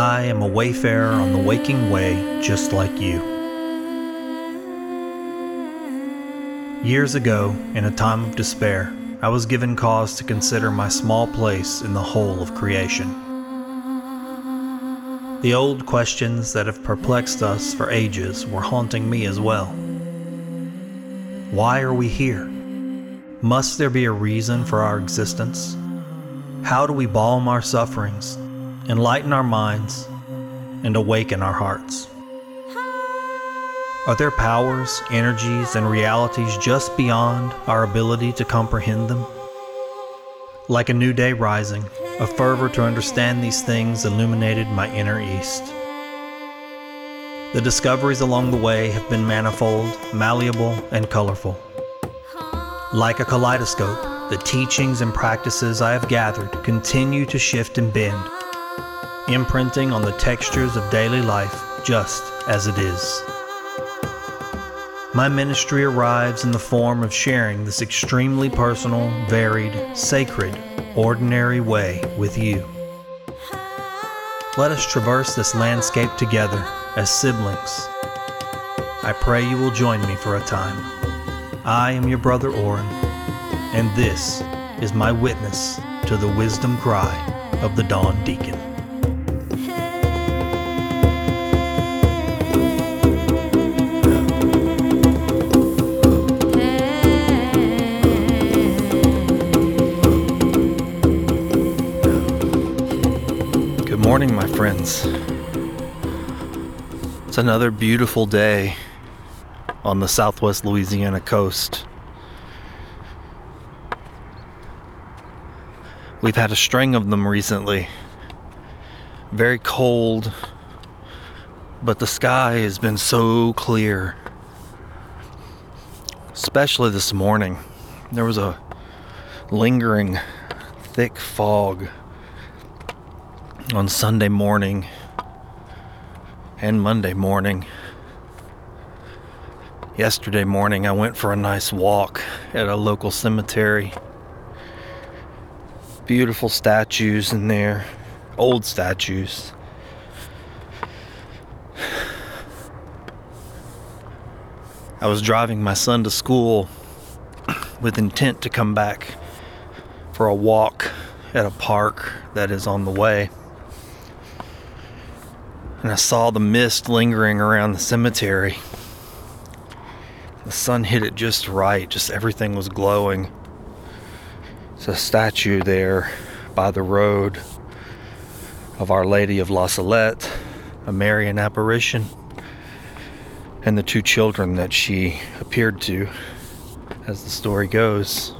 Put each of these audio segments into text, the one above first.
I am a wayfarer on the waking way, just like you. Years ago, in a time of despair, I was given cause to consider my small place in the whole of creation. The old questions that have perplexed us for ages were haunting me as well. Why are we here? Must there be a reason for our existence? How do we balm our sufferings, enlighten our minds, and awaken our hearts? Are there powers, energies, and realities just beyond our ability to comprehend them? Like a new day rising, a fervor to understand these things illuminated my inner east. The discoveries along the way have been manifold, malleable, and colorful. Like a kaleidoscope, the teachings and practices I have gathered continue to shift and bend, imprinting on the textures of daily life just as it is. My ministry arrives in the form of sharing this extremely personal, varied, sacred, ordinary way with you. Let us traverse this landscape together as siblings. I pray you will join me for a time. I am your brother Oran, and this is my witness to the wisdom cry of the Dawn Deacon. Morning, my friends. It's another beautiful day on the southwest Louisiana coast. We've had a string of them recently. Very cold, but the sky has been so clear. Especially this morning. There was a lingering thick fog on Sunday morning and Monday morning. Yesterday morning, I went for a nice walk at a local cemetery. Beautiful statues in there, old statues. I was driving my son to school with intent to come back for a walk at a park that is on the way and I saw the mist lingering around the cemetery. The sun hit it just right, just everything was glowing. It's a statue there by the road of Our Lady of La Salette, a Marian apparition, and the two children that she appeared to, as the story goes.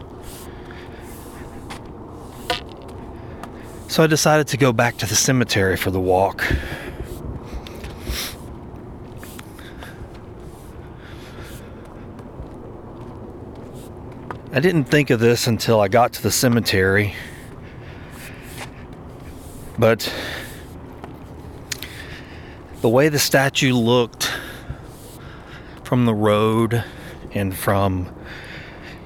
So I decided to go back to the cemetery for the walk. I didn't think of this until I got to the cemetery. But the way the statue looked from the road and from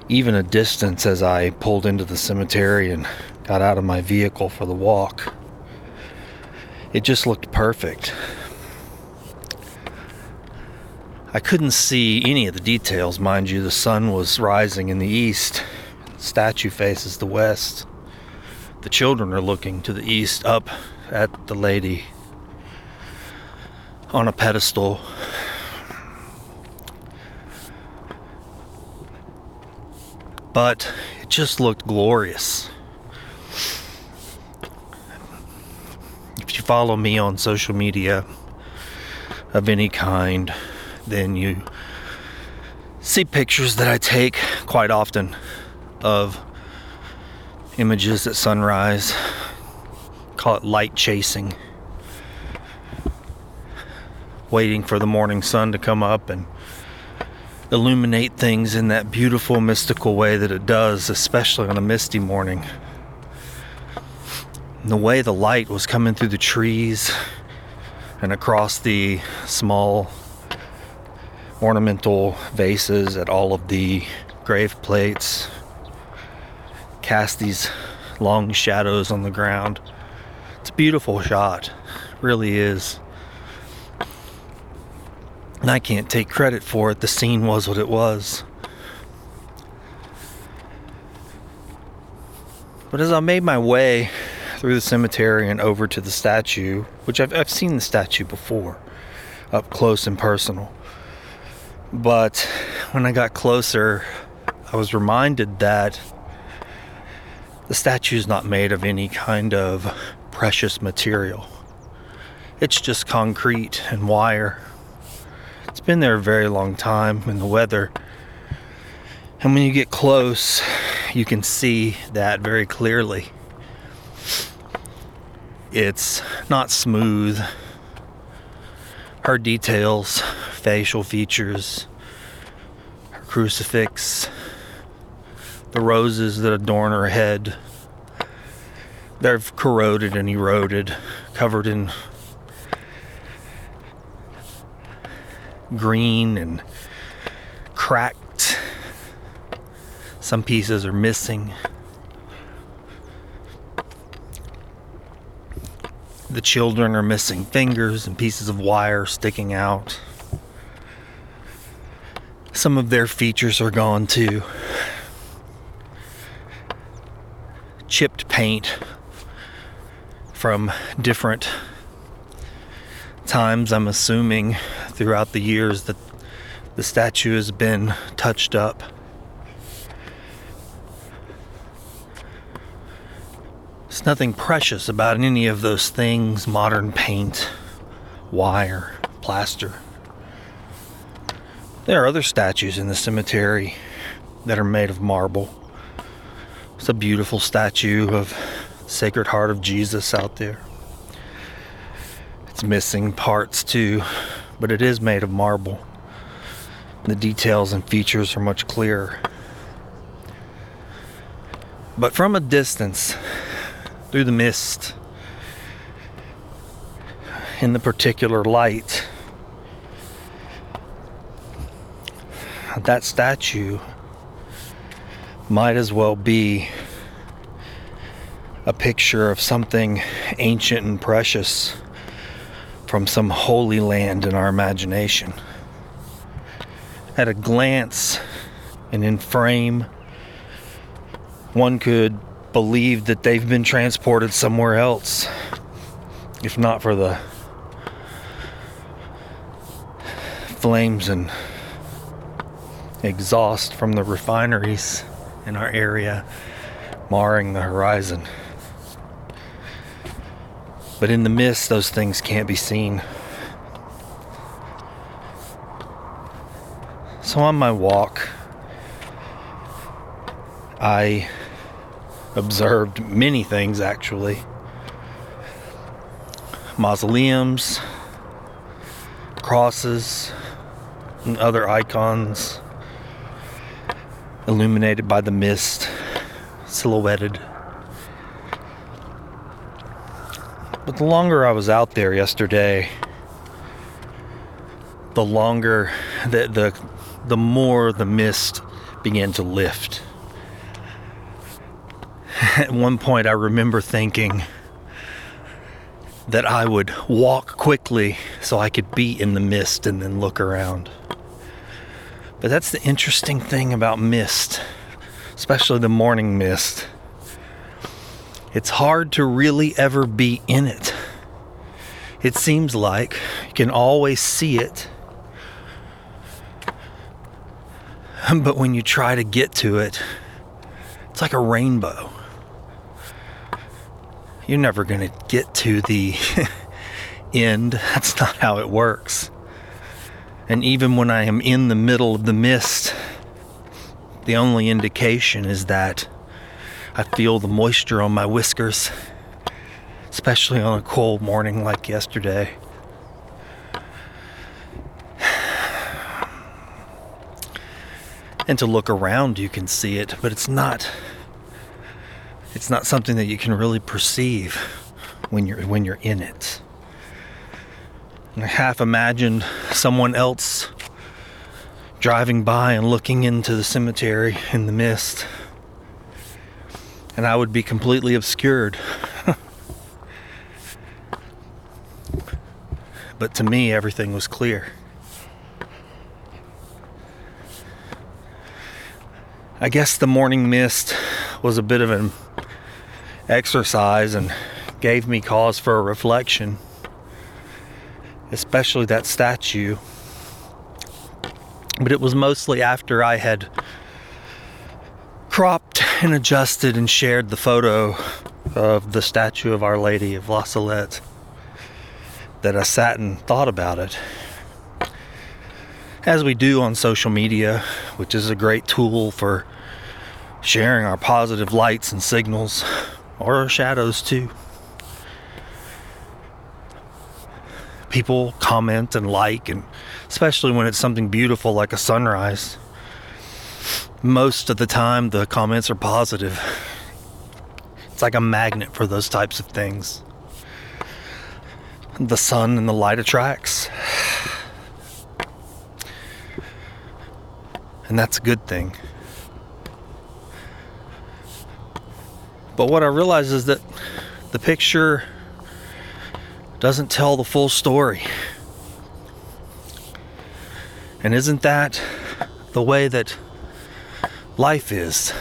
even a distance as I pulled into the cemetery and got out of my vehicle for the walk, it just looked perfect. I couldn't see any of the details, mind you. The sun was rising in the east, statue faces the west. The children are looking to the east up at the lady on a pedestal. But it just looked glorious. If you follow me on social media of any kind, then you see pictures that I take quite often of images at sunrise. Call it light chasing. Waiting for the morning sun to come up and illuminate things in that beautiful, mystical way that it does, especially on a misty morning. And the way the light was coming through the trees and across the small ornamental vases at all of the grave plates, cast these long shadows on the ground. It's a beautiful shot, really is. And I can't take credit for it. The scene was what it was. But as I made my way through the cemetery and over to the statue, which I've, I've seen the statue before, up close and personal. But when I got closer, I was reminded that the statue is not made of any kind of precious material. It's just concrete and wire. It's been there a very long time in the weather. And when you get close, you can see that very clearly. It's not smooth. Her details, facial features, her crucifix, the roses that adorn her head. They've corroded and eroded, covered in green and cracked. Some pieces are missing. The children are missing fingers and pieces of wire sticking out. Some of their features are gone too. chipped paint from different times, I'm assuming, throughout the years that the statue has been touched up. There's nothing precious about any of those things modern paint, wire, plaster. There are other statues in the cemetery that are made of marble. It's a beautiful statue of Sacred Heart of Jesus out there. It's missing parts too, but it is made of marble. The details and features are much clearer. But from a distance, through the mist, in the particular light, that statue might as well be a picture of something ancient and precious from some holy land in our imagination. At a glance and in frame, one could believe that they've been transported somewhere else, if not for the flames and exhaust from the refineries in our area, marring the horizon. But in the mist, those things can't be seen. So on my walk, I observed many things actually mausoleums, crosses, and other icons illuminated by the mist, silhouetted. But the longer I was out there yesterday, the longer the the the more the mist began to lift. At one point I remember thinking that I would walk quickly so I could be in the mist and then look around. But that's the interesting thing about mist, especially the morning mist. It's hard to really ever be in it. It seems like you can always see it. But when you try to get to it, it's like a rainbow. You're never going to get to the end. That's not how it works. And even when I am in the middle of the mist, the only indication is that I feel the moisture on my whiskers, especially on a cold morning like yesterday. And to look around, you can see it, but it's not. It's not something that you can really perceive when you're when you're in it. I half imagined someone else driving by and looking into the cemetery in the mist. And I would be completely obscured. but to me, everything was clear. I guess the morning mist was a bit of an exercise and gave me cause for a reflection, especially that statue. But it was mostly after I had cropped and adjusted and shared the photo of the statue of Our Lady of La Salette that I sat and thought about it. As we do on social media, which is a great tool for sharing our positive lights and signals, or our shadows too. People comment and like, and especially when it's something beautiful like a sunrise. Most of the time, the comments are positive. It's like a magnet for those types of things the sun and the light attracts. And that's a good thing. But what I realize is that the picture doesn't tell the full story. And isn't that the way that life is?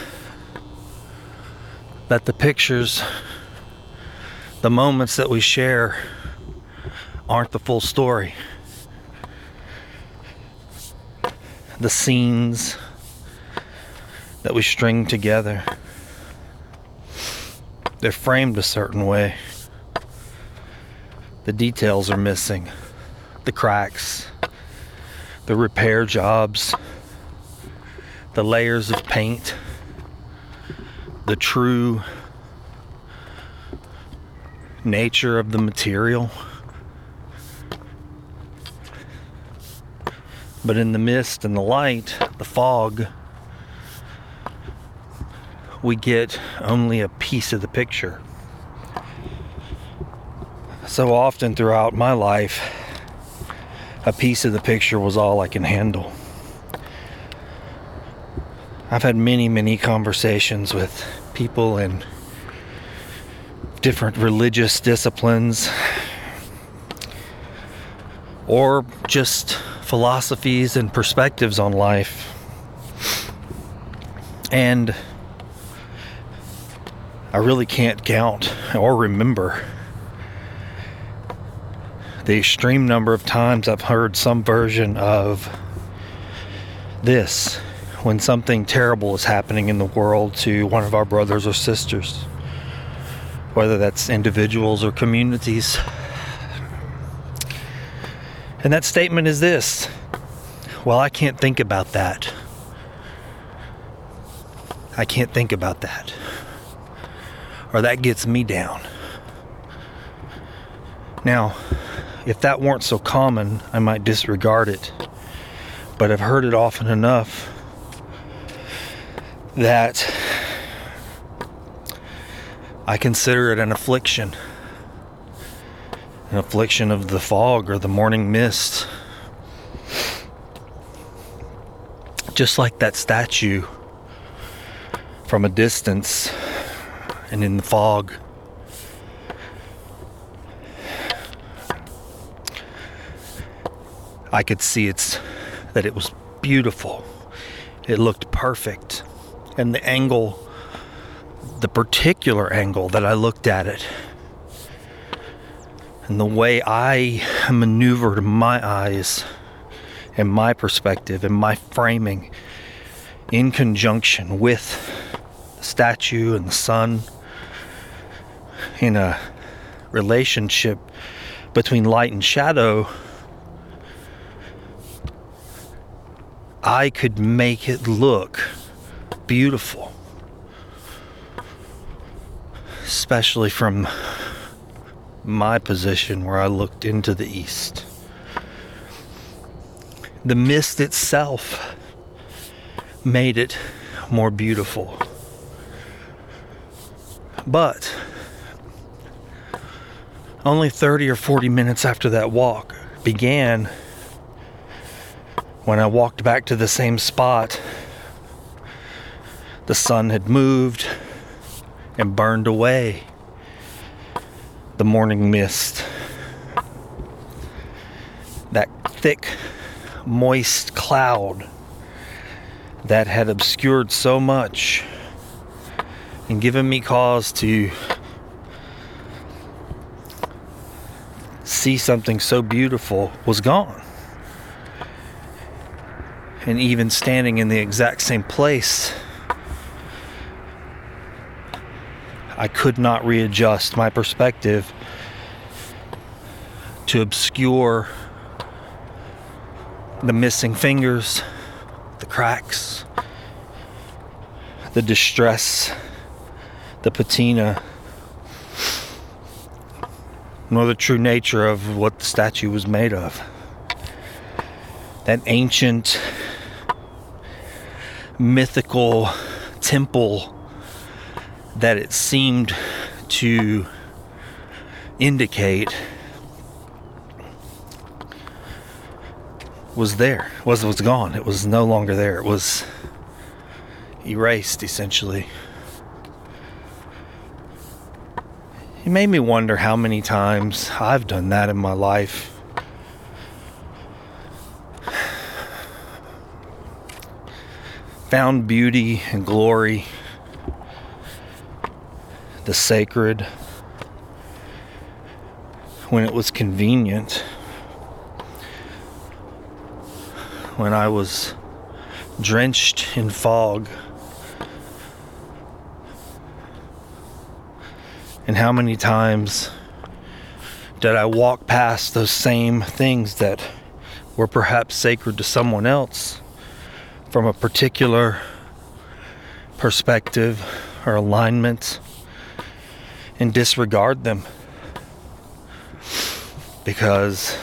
That the pictures, the moments that we share, aren't the full story. The scenes that we string together, they're framed a certain way. The details are missing, the cracks, the repair jobs, the layers of paint, the true nature of the material. But in the mist and the light, the fog, we get only a piece of the picture. So often throughout my life, a piece of the picture was all I can handle. I've had many, many conversations with people in different religious disciplines or just philosophies and perspectives on life. And I really can't count or remember the extreme number of times I've heard some version of this when something terrible is happening in the world to one of our brothers or sisters, whether that's individuals or communities. And that statement is this Well, I can't think about that. I can't think about that. Or that gets me down. Now, if that weren't so common, I might disregard it. But I've heard it often enough that I consider it an affliction an affliction of the fog or the morning mist. Just like that statue from a distance and in the fog. I could see it's that it was beautiful. It looked perfect. And the angle, the particular angle that I looked at it, and the way I maneuvered my eyes and my perspective and my framing in conjunction with the statue and the sun in a relationship between light and shadow, I could make it look beautiful. Especially from my position where I looked into the east. The mist itself made it more beautiful. But only 30 or 40 minutes after that walk began, when I walked back to the same spot, the sun had moved and burned away the morning mist. That thick, moist cloud that had obscured so much and given me cause to see something so beautiful was gone. And even standing in the exact same place, I could not readjust my perspective to obscure the missing fingers, the cracks, the distress, the patina, nor the true nature of what the statue was made of. That ancient, mythical temple that it seemed to indicate was there was was gone. It was no longer there. It was erased essentially. It made me wonder how many times I've done that in my life found beauty and glory the sacred when it was convenient when I was drenched in fog. And how many times did I walk past those same things that were perhaps sacred to someone else from a particular perspective or alignment and disregard them because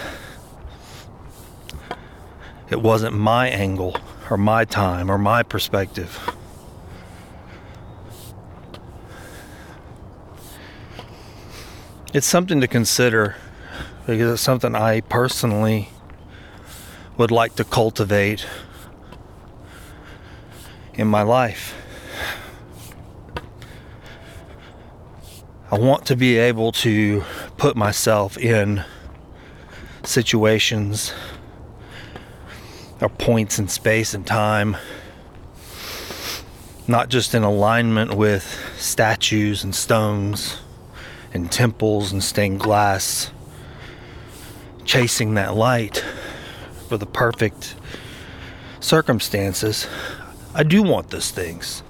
it wasn't my angle or my time or my perspective. It's something to consider because it's something I personally would like to cultivate in my life. I want to be able to put myself in situations or points in space and time, not just in alignment with statues and stones and temples and stained glass, chasing that light for the perfect circumstances. I do want those things.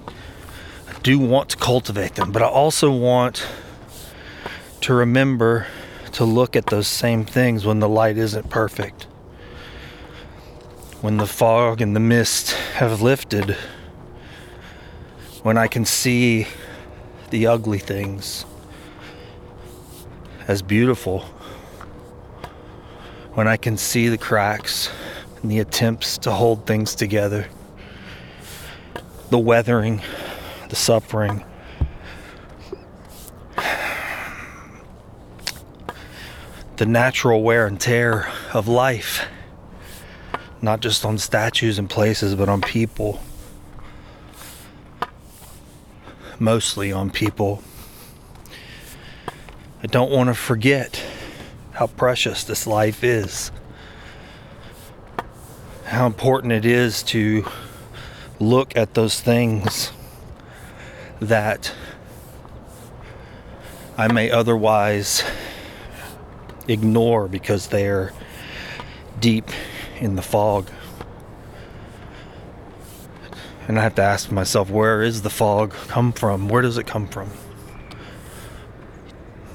I do want to cultivate them, but I also want to remember to look at those same things when the light isn't perfect. When the fog and the mist have lifted, when I can see the ugly things as beautiful, when I can see the cracks and the attempts to hold things together, the weathering, the suffering. The natural wear and tear of life not just on statues and places, but on people. Mostly on people. I don't want to forget how precious this life is. How important it is to look at those things that I may otherwise ignore because they're deep in the fog. And I have to ask myself, where is the fog come from? Where does it come from?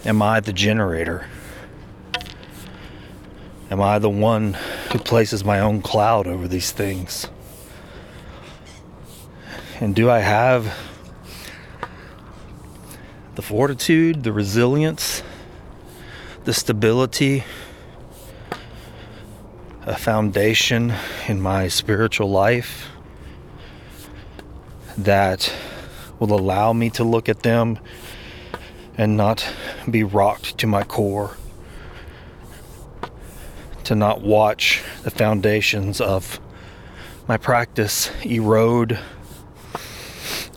Am I the generator? Am I the one who places my own cloud over these things? And do I have the fortitude, the resilience, the stability a foundation in my spiritual life that will allow me to look at them and not be rocked to my core, to not watch the foundations of my practice erode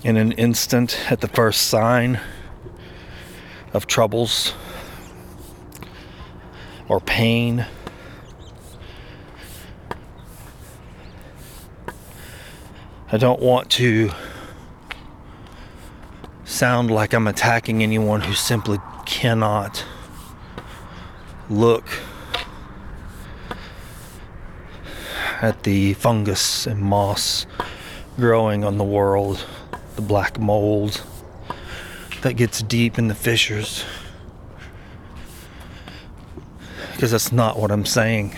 in an instant at the first sign of troubles or pain. I don't want to sound like I'm attacking anyone who simply cannot look at the fungus and moss growing on the world the black mold that gets deep in the fissures. Because that's not what I'm saying.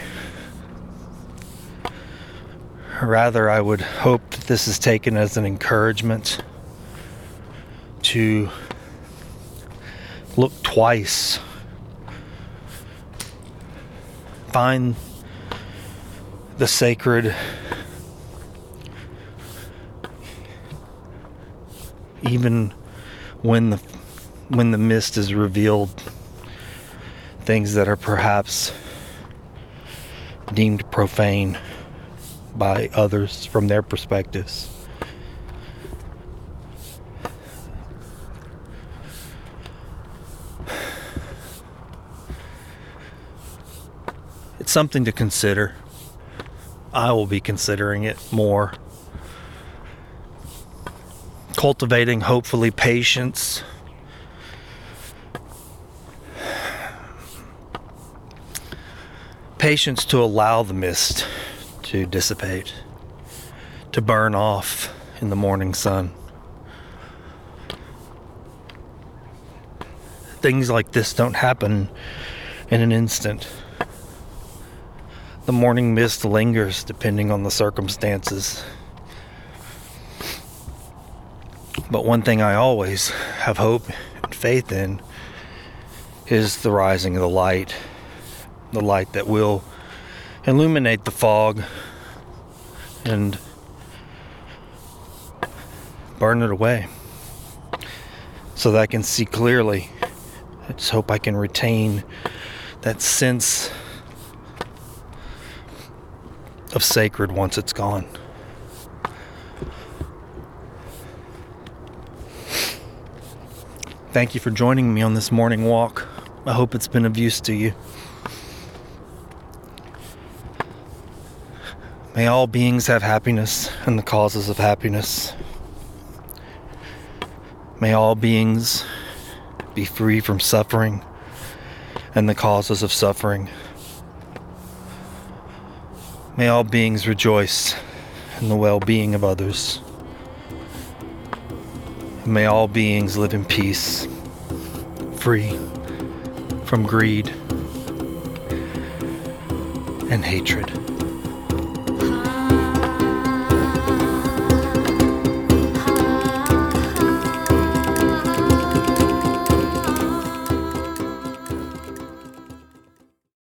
Rather, I would hope that this is taken as an encouragement to look twice. Find the sacred even when the when the mist is revealed things that are perhaps deemed profane by others from their perspectives. It's something to consider. I will be considering it more. Cultivating, hopefully, patience. Patience to allow the mist to dissipate, to burn off in the morning sun. Things like this don't happen in an instant. The morning mist lingers depending on the circumstances. But one thing I always have hope and faith in is the rising of the light, the light that will illuminate the fog and burn it away so that I can see clearly. I just hope I can retain that sense of sacred once it's gone. Thank you for joining me on this morning walk. I hope it's been of use to you. May all beings have happiness and the causes of happiness. May all beings be free from suffering and the causes of suffering. May all beings rejoice in the well being of others. May all beings live in peace, free from greed and hatred.